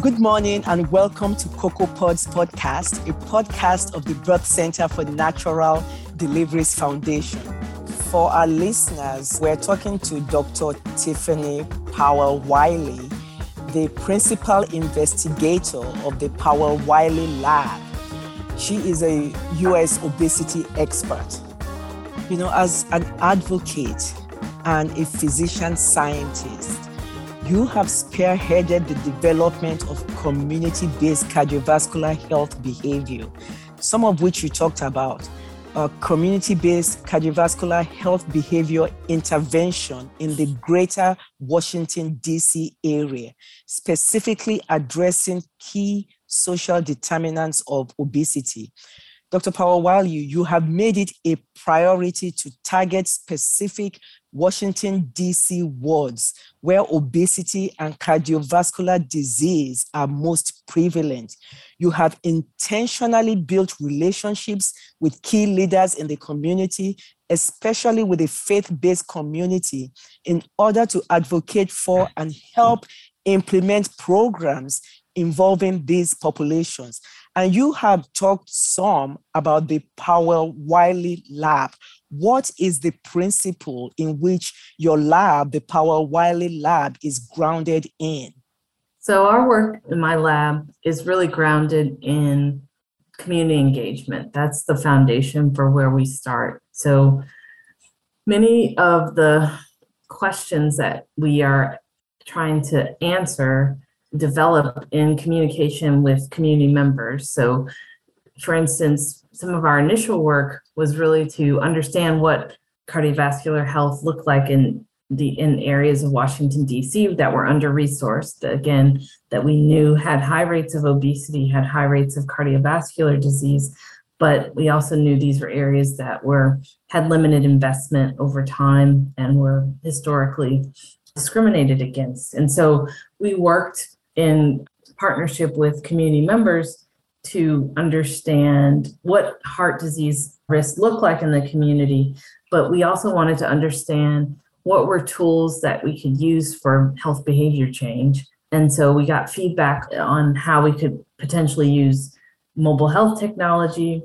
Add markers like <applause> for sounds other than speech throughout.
good morning and welcome to Cocoa Pods Podcast, a podcast of the Birth Center for Natural Deliveries Foundation. For our listeners, we're talking to Dr. Tiffany Powell Wiley, the principal investigator of the Powell Wiley Lab. She is a US obesity expert. You know, as an advocate and a physician scientist, you have spearheaded the development of community based cardiovascular health behavior, some of which you talked about. Uh, a community based cardiovascular health behavior intervention in the greater Washington, D.C. area, specifically addressing key social determinants of obesity. Dr. Wiley, you have made it a priority to target specific Washington, D.C. wards where obesity and cardiovascular disease are most prevalent. You have intentionally built relationships with key leaders in the community, especially with the faith based community, in order to advocate for and help implement programs involving these populations. And you have talked some about the Powell Wiley Lab. What is the principle in which your lab, the Powell Wiley Lab, is grounded in? So, our work in my lab is really grounded in community engagement. That's the foundation for where we start. So, many of the questions that we are trying to answer develop in communication with community members. So, for instance, some of our initial work was really to understand what cardiovascular health looked like in the in areas of Washington D.C. that were under resourced. Again, that we knew had high rates of obesity, had high rates of cardiovascular disease, but we also knew these were areas that were had limited investment over time and were historically discriminated against. And so we worked in partnership with community members to understand what heart disease risks look like in the community, but we also wanted to understand what were tools that we could use for health behavior change. And so we got feedback on how we could potentially use mobile health technology,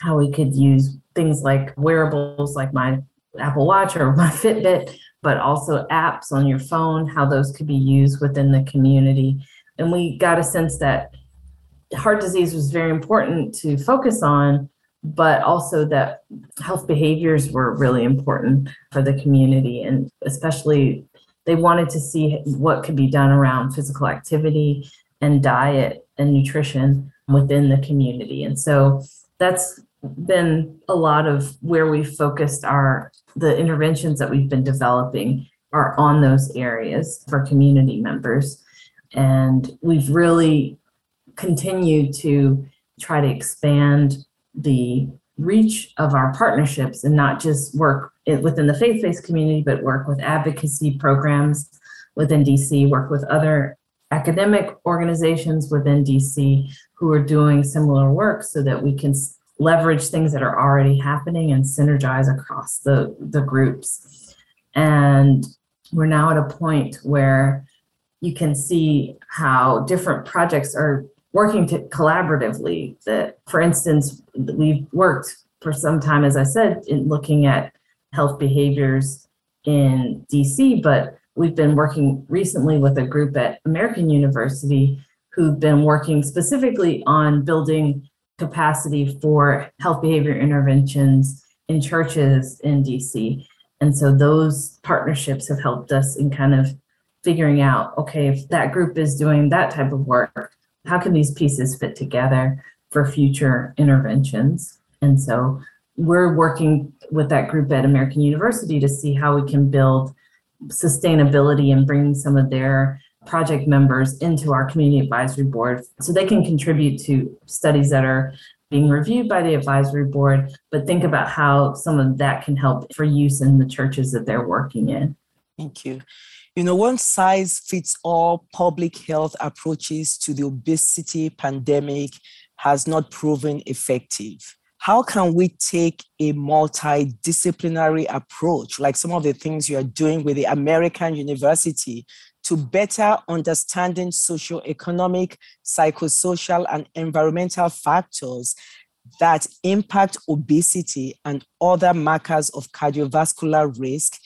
how we could use things like wearables like my Apple Watch or my <laughs> Fitbit, but also apps on your phone, how those could be used within the community. And we got a sense that heart disease was very important to focus on, but also that health behaviors were really important for the community. And especially, they wanted to see what could be done around physical activity and diet and nutrition within the community. And so that's been a lot of where we've focused our the interventions that we've been developing are on those areas for community members and we've really continued to try to expand the reach of our partnerships and not just work within the faith-based community but work with advocacy programs within dc work with other academic organizations within dc who are doing similar work so that we can leverage things that are already happening and synergize across the, the groups. And we're now at a point where you can see how different projects are working to collaboratively. That, for instance, we've worked for some time, as I said, in looking at health behaviors in DC, but we've been working recently with a group at American University who've been working specifically on building capacity for health behavior interventions in churches in DC. And so those partnerships have helped us in kind of figuring out okay, if that group is doing that type of work, how can these pieces fit together for future interventions? And so we're working with that group at American University to see how we can build sustainability and bring some of their project members into our community advisory board so they can contribute to studies that are being reviewed by the advisory board, but think about how some of that can help for use in the churches that they're working in. Thank you. You know, one size fits all public health approaches to the obesity pandemic has not proven effective. How can we take a multidisciplinary approach, like some of the things you are doing with the American University, to better understanding socioeconomic, psychosocial, and environmental factors that impact obesity and other markers of cardiovascular risk,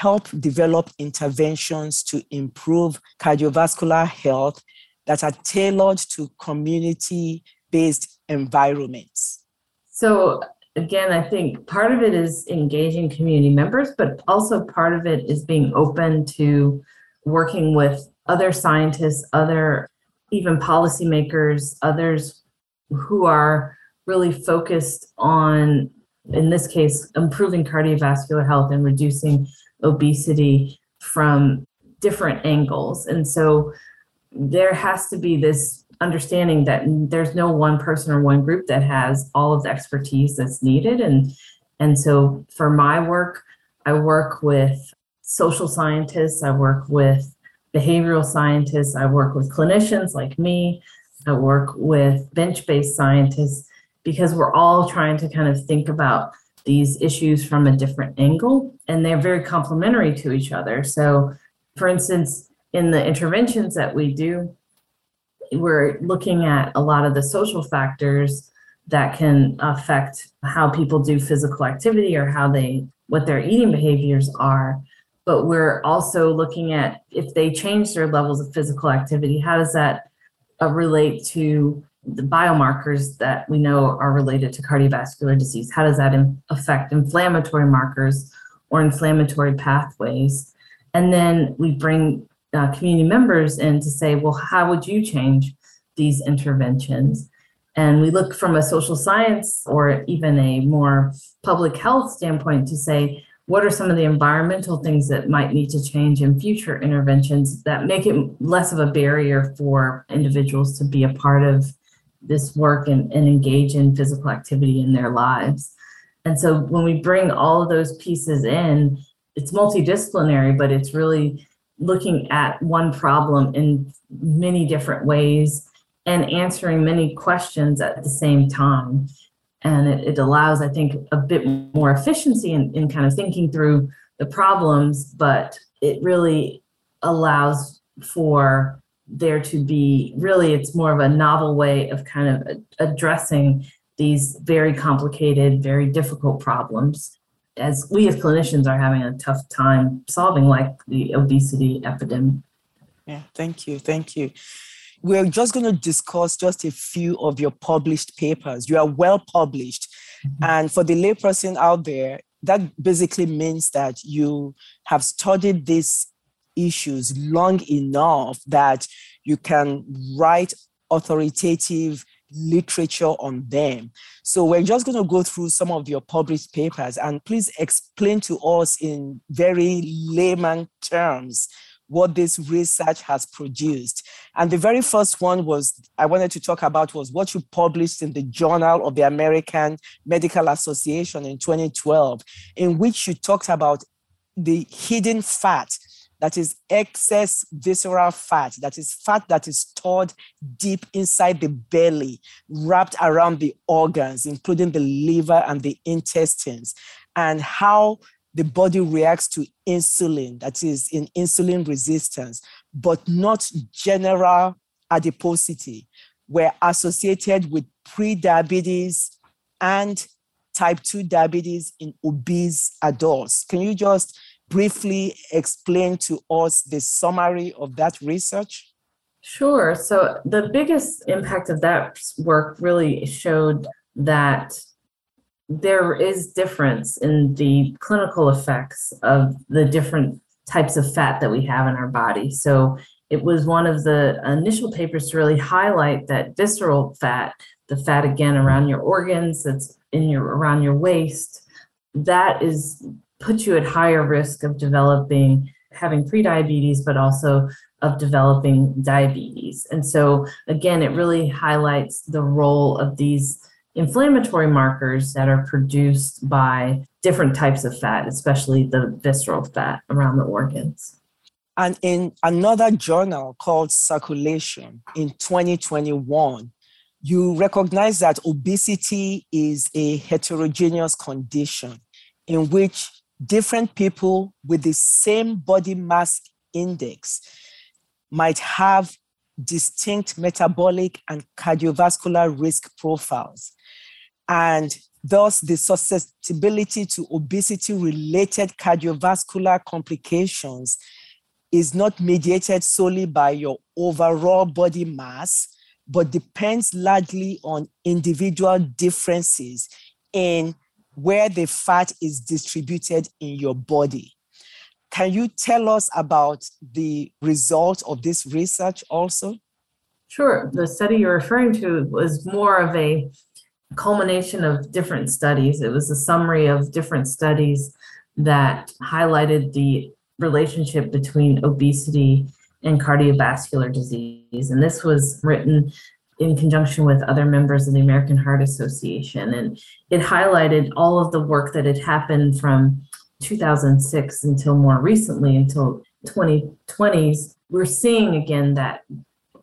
help develop interventions to improve cardiovascular health that are tailored to community based environments. So, again, I think part of it is engaging community members, but also part of it is being open to working with other scientists, other even policymakers, others who are really focused on, in this case, improving cardiovascular health and reducing obesity from different angles. And so there has to be this understanding that there's no one person or one group that has all of the expertise that's needed. And, and so for my work, I work with social scientists, I work with behavioral scientists, I work with clinicians like me, I work with bench based scientists because we're all trying to kind of think about these issues from a different angle and they're very complementary to each other. So, for instance, in the interventions that we do, we're looking at a lot of the social factors that can affect how people do physical activity or how they what their eating behaviors are but we're also looking at if they change their levels of physical activity how does that uh, relate to the biomarkers that we know are related to cardiovascular disease how does that in, affect inflammatory markers or inflammatory pathways and then we bring uh, community members in to say, well, how would you change these interventions? And we look from a social science or even a more public health standpoint to say, what are some of the environmental things that might need to change in future interventions that make it less of a barrier for individuals to be a part of this work and, and engage in physical activity in their lives? And so when we bring all of those pieces in, it's multidisciplinary, but it's really looking at one problem in many different ways and answering many questions at the same time. And it, it allows, I think, a bit more efficiency in, in kind of thinking through the problems, but it really allows for there to be really, it's more of a novel way of kind of addressing these very complicated, very difficult problems as we as clinicians are having a tough time solving like the obesity epidemic. Yeah, thank you. Thank you. We're just going to discuss just a few of your published papers. You are well published. Mm-hmm. And for the layperson out there, that basically means that you have studied these issues long enough that you can write authoritative literature on them. So we're just going to go through some of your published papers and please explain to us in very layman terms what this research has produced. And the very first one was I wanted to talk about was what you published in the Journal of the American Medical Association in 2012, in which you talked about the hidden fat that is excess visceral fat, that is fat that is stored deep inside the belly, wrapped around the organs, including the liver and the intestines, and how the body reacts to insulin, that is in insulin resistance, but not general adiposity, were associated with prediabetes and type 2 diabetes in obese adults. Can you just briefly explain to us the summary of that research? Sure. So, the biggest impact of that work really showed that there is difference in the clinical effects of the different types of fat that we have in our body. So, it was one of the initial papers to really highlight that visceral fat, the fat again around your organs, that's in your around your waist, that is puts you at higher risk of developing having prediabetes, but also of developing diabetes. And so, again, it really highlights the role of these inflammatory markers that are produced by different types of fat, especially the visceral fat around the organs. And in another journal called Circulation in 2021, you recognize that obesity is a heterogeneous condition in which different people with the same body mass index might have distinct metabolic and cardiovascular risk profiles. And thus, the susceptibility to obesity related cardiovascular complications is not mediated solely by your overall body mass, but depends largely on individual differences in where the fat is distributed in your body. Can you tell us about the result of this research also? Sure. The study you're referring to was more of a culmination of different studies. It was a summary of different studies that highlighted the relationship between obesity and cardiovascular disease. And this was written in conjunction with other members of the American Heart Association. And it highlighted all of the work that had happened from 2006 until more recently, until 2020s. We're seeing again that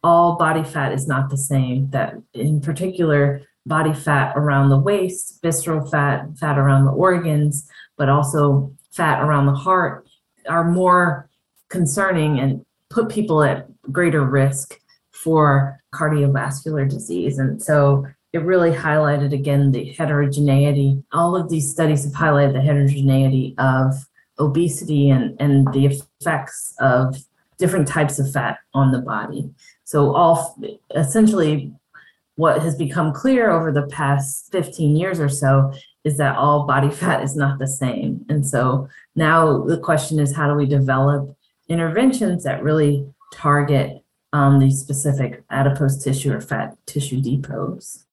all body fat is not the same, that in particular, body fat around the waist, visceral fat, fat around the organs, but also fat around the heart are more concerning and put people at greater risk for cardiovascular disease. And so it really highlighted again the heterogeneity. All of these studies have highlighted the heterogeneity of obesity and, and the effects of different types of fat on the body. So, all essentially, what has become clear over the past 15 years or so is that all body fat is not the same. And so now the question is how do we develop interventions that really target um, these specific adipose tissue or fat tissue depots.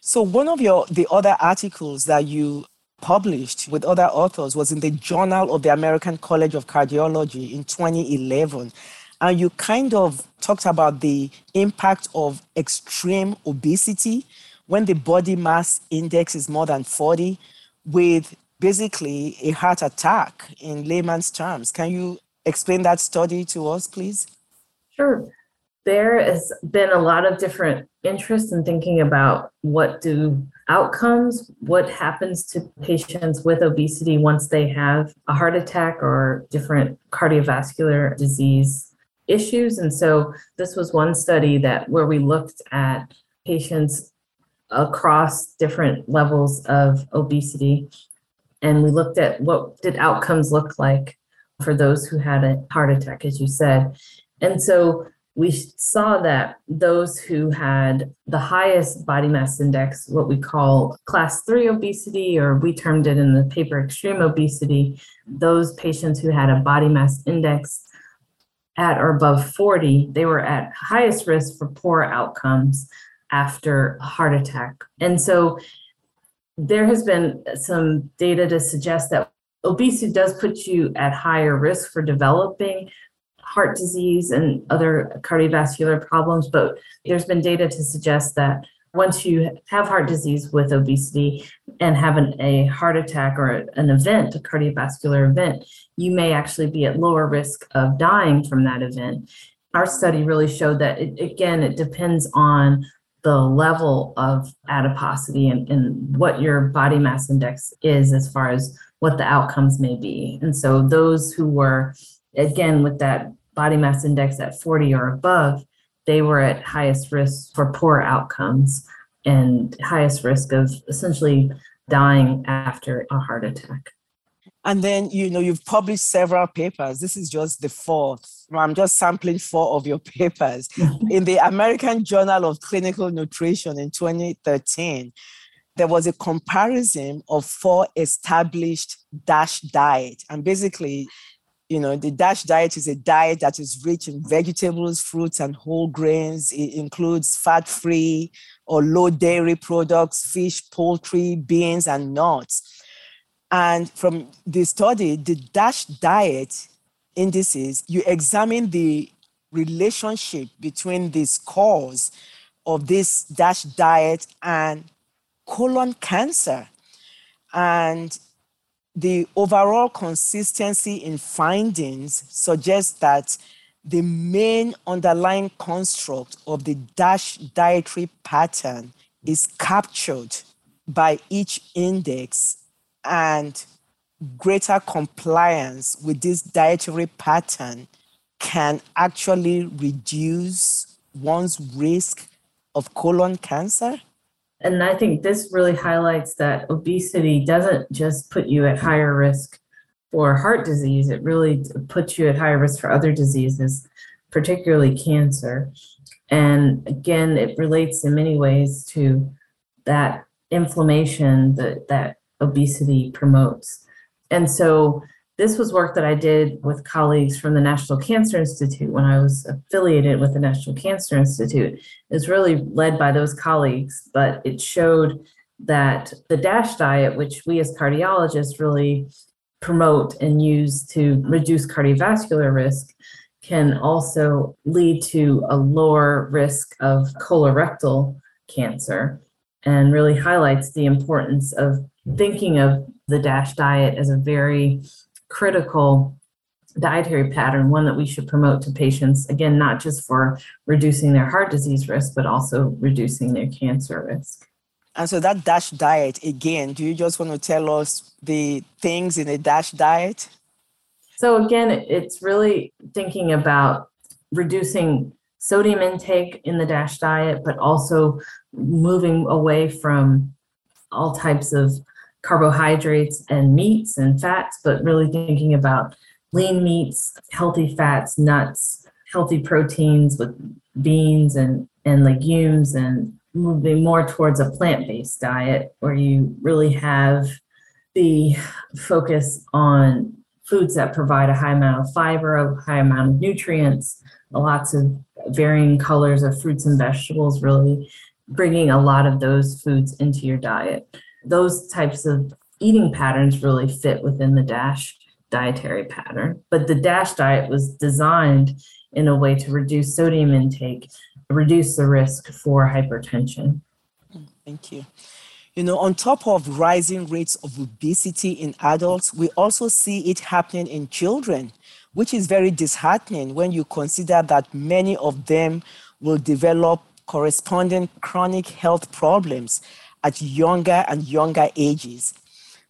So one of your the other articles that you published with other authors was in the Journal of the American College of Cardiology in 2011. And you kind of talked about the impact of extreme obesity when the body mass index is more than 40 with basically a heart attack in layman's terms. Can you explain that study to us, please? Sure there has been a lot of different interest in thinking about what do outcomes, what happens to patients with obesity once they have a heart attack or different cardiovascular disease issues. And so this was one study that where we looked at patients across different levels of obesity and we looked at what did outcomes look like for those who had a heart attack as you said. And so we saw that those who had the highest body mass index, what we call class three obesity, or we termed it in the paper extreme obesity, those patients who had a body mass index at or above 40, they were at highest risk for poor outcomes after a heart attack. And so there has been some data to suggest that obesity does put you at higher risk for developing heart disease and other cardiovascular problems, but there's been data to suggest that once you have heart disease with obesity and have an, a heart attack or an event, a cardiovascular event, you may actually be at lower risk of dying from that event. Our study really showed that, it, again, it depends on the level of adiposity and, and what your body mass index is as far as what the outcomes may be. And so those who were, again, with that body mass index at 40 or above, they were at highest risk for poor outcomes and highest risk of essentially dying after a heart attack. And then, you know, you've published several papers. This is just the fourth. I'm just sampling four of your <laughs> papers. Mm-hmm. in the American Journal of Clinical Nutrition in 2013, there was a comparison of four established DASH diet. And basically, you know, the DASH diet is a diet that is rich in vegetables, fruits, and whole grains. It includes fat free or low dairy products, fish, poultry, beans, and nuts. And from the study, the DASH diet indices, you examine the relationship between the scores of this DASH diet and colon cancer. And the overall consistency in findings suggests that the main underlying construct of the DASH dietary pattern is captured by each index and greater compliance with this dietary pattern can actually reduce one's risk of colon cancer? And I think this really highlights that obesity doesn't just put you at higher risk for heart disease, it really puts you at higher risk for other diseases, particularly cancer. And again, it relates in many ways to that inflammation that, that obesity promotes. And so this was work that I did with colleagues from the National Cancer Institute when I was affiliated with the National Cancer Institute. It was really led by those colleagues, but it showed that the DASH diet, which we as cardiologists really promote and use to reduce cardiovascular risk, can also lead to a lower risk of colorectal cancer and really highlights the importance of thinking of the DASH diet as a very critical dietary pattern, one that we should promote to patients, again, not just for reducing their heart disease risk, but also reducing their cancer risk. And so that DASH diet, again, do you just want to tell us the things in a DASH diet? So, again, it's really thinking about reducing sodium intake in the DASH diet, but also moving away from all types of carbohydrates and meats and fats, but really thinking about lean meats, healthy fats, nuts, healthy proteins with beans and, and legumes, and moving more towards a plant based diet where you really have the focus on foods that provide a high amount of fiber, a high amount of nutrients, lots of varying colors of fruits and vegetables, really bringing a lot of those foods into your diet. Those types of eating patterns really fit within the DASH dietary pattern. But the DASH diet was designed in a way to reduce sodium intake, reduce the risk for hypertension. Thank you. You know, on top of rising rates of obesity in adults, we also see it happening in children, which is very disheartening when you consider that many of them will develop corresponding chronic health problems at younger and younger ages.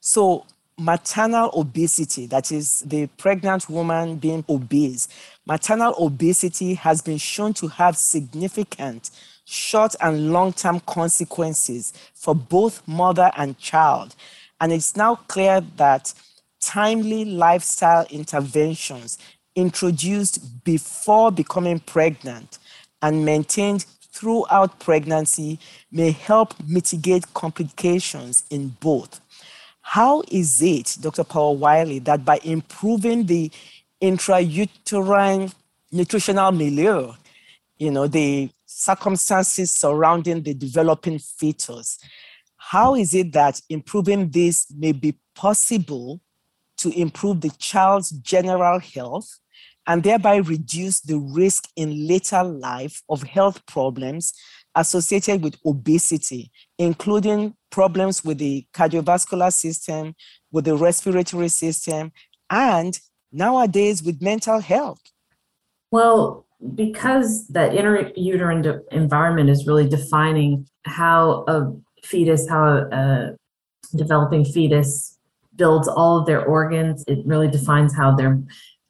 So, maternal obesity, that is the pregnant woman being obese, maternal obesity has been shown to have significant short and long term consequences for both mother and child. And it's now clear that timely lifestyle interventions introduced before becoming pregnant and maintained throughout pregnancy may help mitigate complications in both. How is it, Dr. Powell Wiley, that by improving the intrauterine nutritional milieu, you know, the circumstances surrounding the developing fetus, how is it that improving this may be possible to improve the child's general health and thereby reduce the risk in later life of health problems associated with obesity, including problems with the cardiovascular system, with the respiratory system, and nowadays with mental health? Well, because that interuterine environment is really defining how a fetus, how a developing fetus builds all of their organs, it really defines how their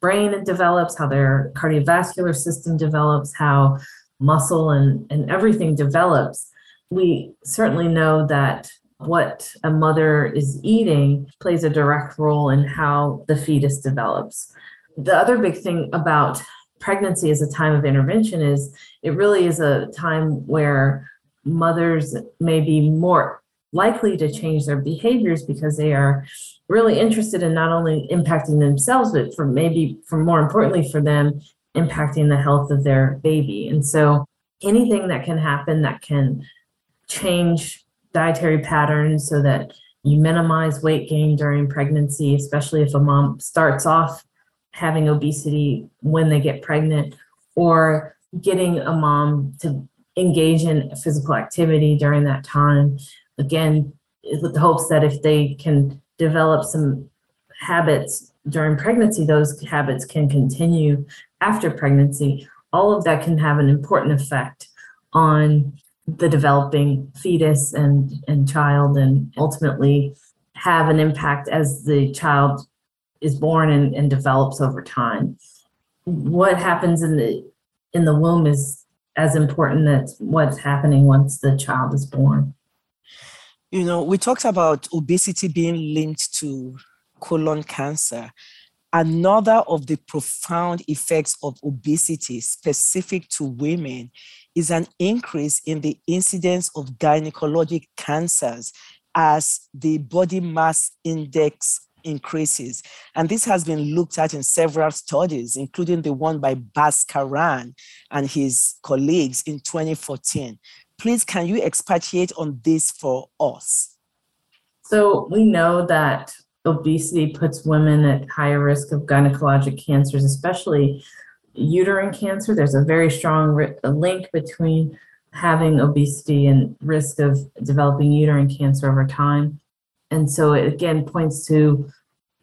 brain develops, how their cardiovascular system develops, how muscle and, and everything develops. We certainly know that what a mother is eating plays a direct role in how the fetus develops. The other big thing about pregnancy as a time of intervention is it really is a time where mothers may be more likely to change their behaviors because they are really interested in not only impacting themselves but for maybe for more importantly for them impacting the health of their baby. And so anything that can happen that can change dietary patterns so that you minimize weight gain during pregnancy especially if a mom starts off having obesity when they get pregnant or getting a mom to engage in physical activity during that time again with the hopes that if they can develop some habits during pregnancy those habits can continue after pregnancy all of that can have an important effect on the developing fetus and and child and ultimately have an impact as the child is born and, and develops over time. what happens in the in the womb is as important as what's happening once the child is born. You know, we talked about obesity being linked to colon cancer. Another of the profound effects of obesity specific to women is an increase in the incidence of gynecologic cancers as the body mass index increases. And this has been looked at in several studies, including the one by Bhaskaran and his colleagues in 2014. Please, can you expatiate on this for us? So, we know that obesity puts women at higher risk of gynecologic cancers, especially uterine cancer. There's a very strong link between having obesity and risk of developing uterine cancer over time. And so it again points to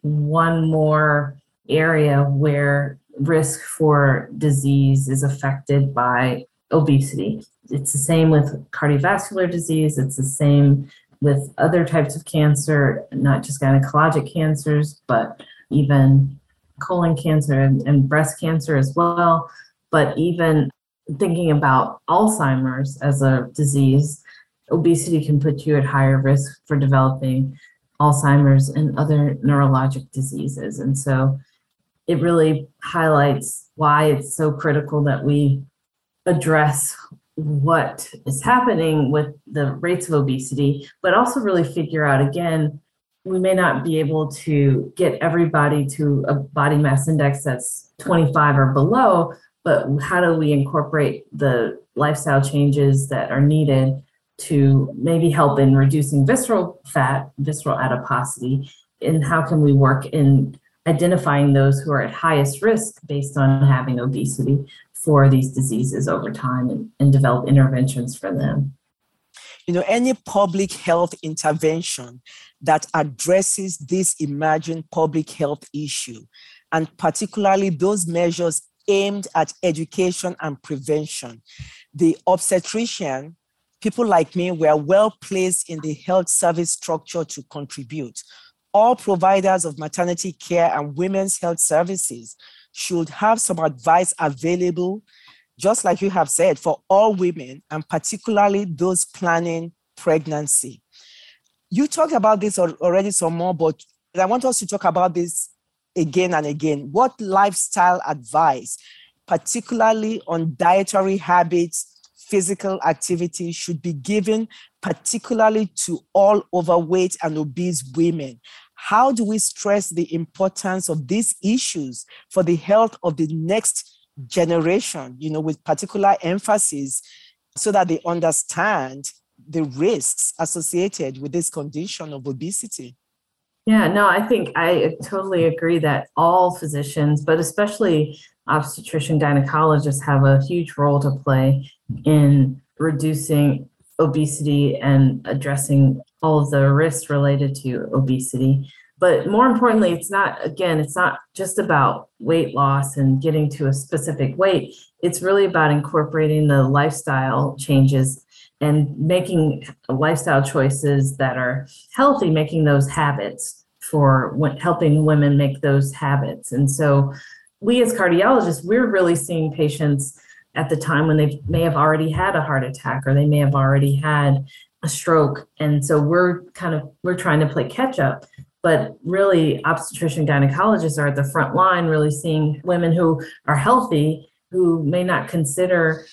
one more area where risk for disease is affected by obesity. It's the same with cardiovascular disease, it's the same with other types of cancer, not just gynecologic cancers, but even colon cancer and, and breast cancer as well. But even thinking about Alzheimer's as a disease, obesity can put you at higher risk for developing Alzheimer's and other neurologic diseases. And so it really highlights why it's so critical that we address what is happening with the rates of obesity, but also really figure out again, we may not be able to get everybody to a body mass index that's 25 or below, but how do we incorporate the lifestyle changes that are needed to maybe help in reducing visceral fat, visceral adiposity, and how can we work in identifying those who are at highest risk based on having obesity for these diseases over time and, and develop interventions for them. You know, any public health intervention that addresses this emerging public health issue, and particularly those measures aimed at education and prevention. The obstetrician, people like me, were well placed in the health service structure to contribute. All providers of maternity care and women's health services should have some advice available, just like you have said, for all women and particularly those planning pregnancy. You talked about this already some more, but I want us to talk about this again and again. What lifestyle advice, particularly on dietary habits, physical activity, should be given, particularly to all overweight and obese women? How do we stress the importance of these issues for the health of the next generation, you know, with particular emphasis so that they understand the risks associated with this condition of obesity? Yeah, no, I think I totally agree that all physicians, but especially obstetrician gynecologists, have a huge role to play in reducing obesity and addressing all of the risks related to obesity. But more importantly, it's not, again, it's not just about weight loss and getting to a specific weight. It's really about incorporating the lifestyle changes and making lifestyle choices that are healthy, making those habits for helping women make those habits. And so we as cardiologists, we're really seeing patients at the time when they may have already had a heart attack or they may have already had a stroke. And so we're kind of we're trying to play catch up but really obstetrician gynecologists are at the front line really seeing women who are healthy who may not consider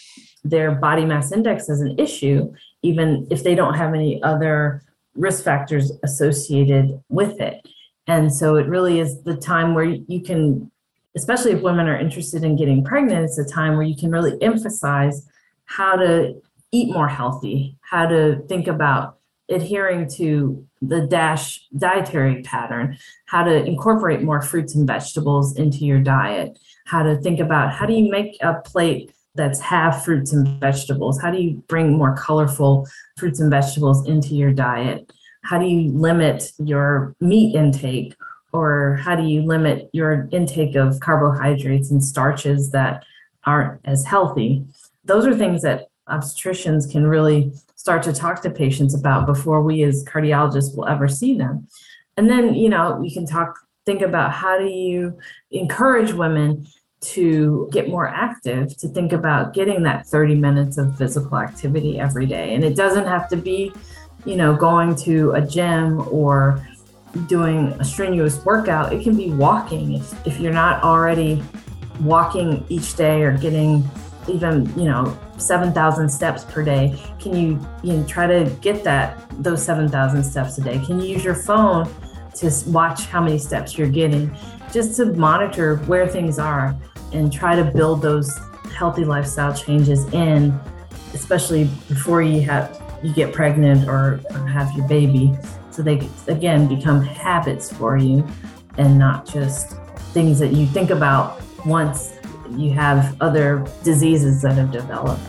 their body mass index as an issue even if they don't have any other risk factors associated with it. And so it really is the time where you can especially if women are interested in getting pregnant it's a time where you can really emphasize how to eat more healthy, how to think about adhering to the DASH dietary pattern, how to incorporate more fruits and vegetables into your diet, how to think about how do you make a plate that's half fruits and vegetables? How do you bring more colorful fruits and vegetables into your diet? How do you limit your meat intake? Or how do you limit your intake of carbohydrates and starches that aren't as healthy? Those are things that obstetricians can really start to talk to patients about before we as cardiologists will ever see them. And then, you know, we can talk, think about how do you encourage women to get more active, to think about getting that 30 minutes of physical activity every day. And it doesn't have to be, you know, going to a gym or doing a strenuous workout. It can be walking. If, if you're not already walking each day or getting even, you know, 7,000 steps per day, can you, you know, try to get that, those 7,000 steps a day? Can you use your phone to watch how many steps you're getting? Just to monitor where things are and try to build those healthy lifestyle changes in, especially before you have you get pregnant or, or have your baby, so they again become habits for you and not just things that you think about once you have other diseases that have developed.